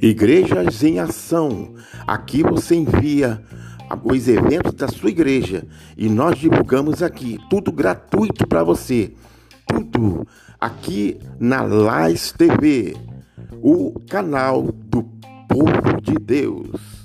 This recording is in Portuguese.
Igrejas em Ação. Aqui você envia os eventos da sua igreja e nós divulgamos aqui, tudo gratuito para você. Tudo aqui na Lais TV, o canal do povo de Deus.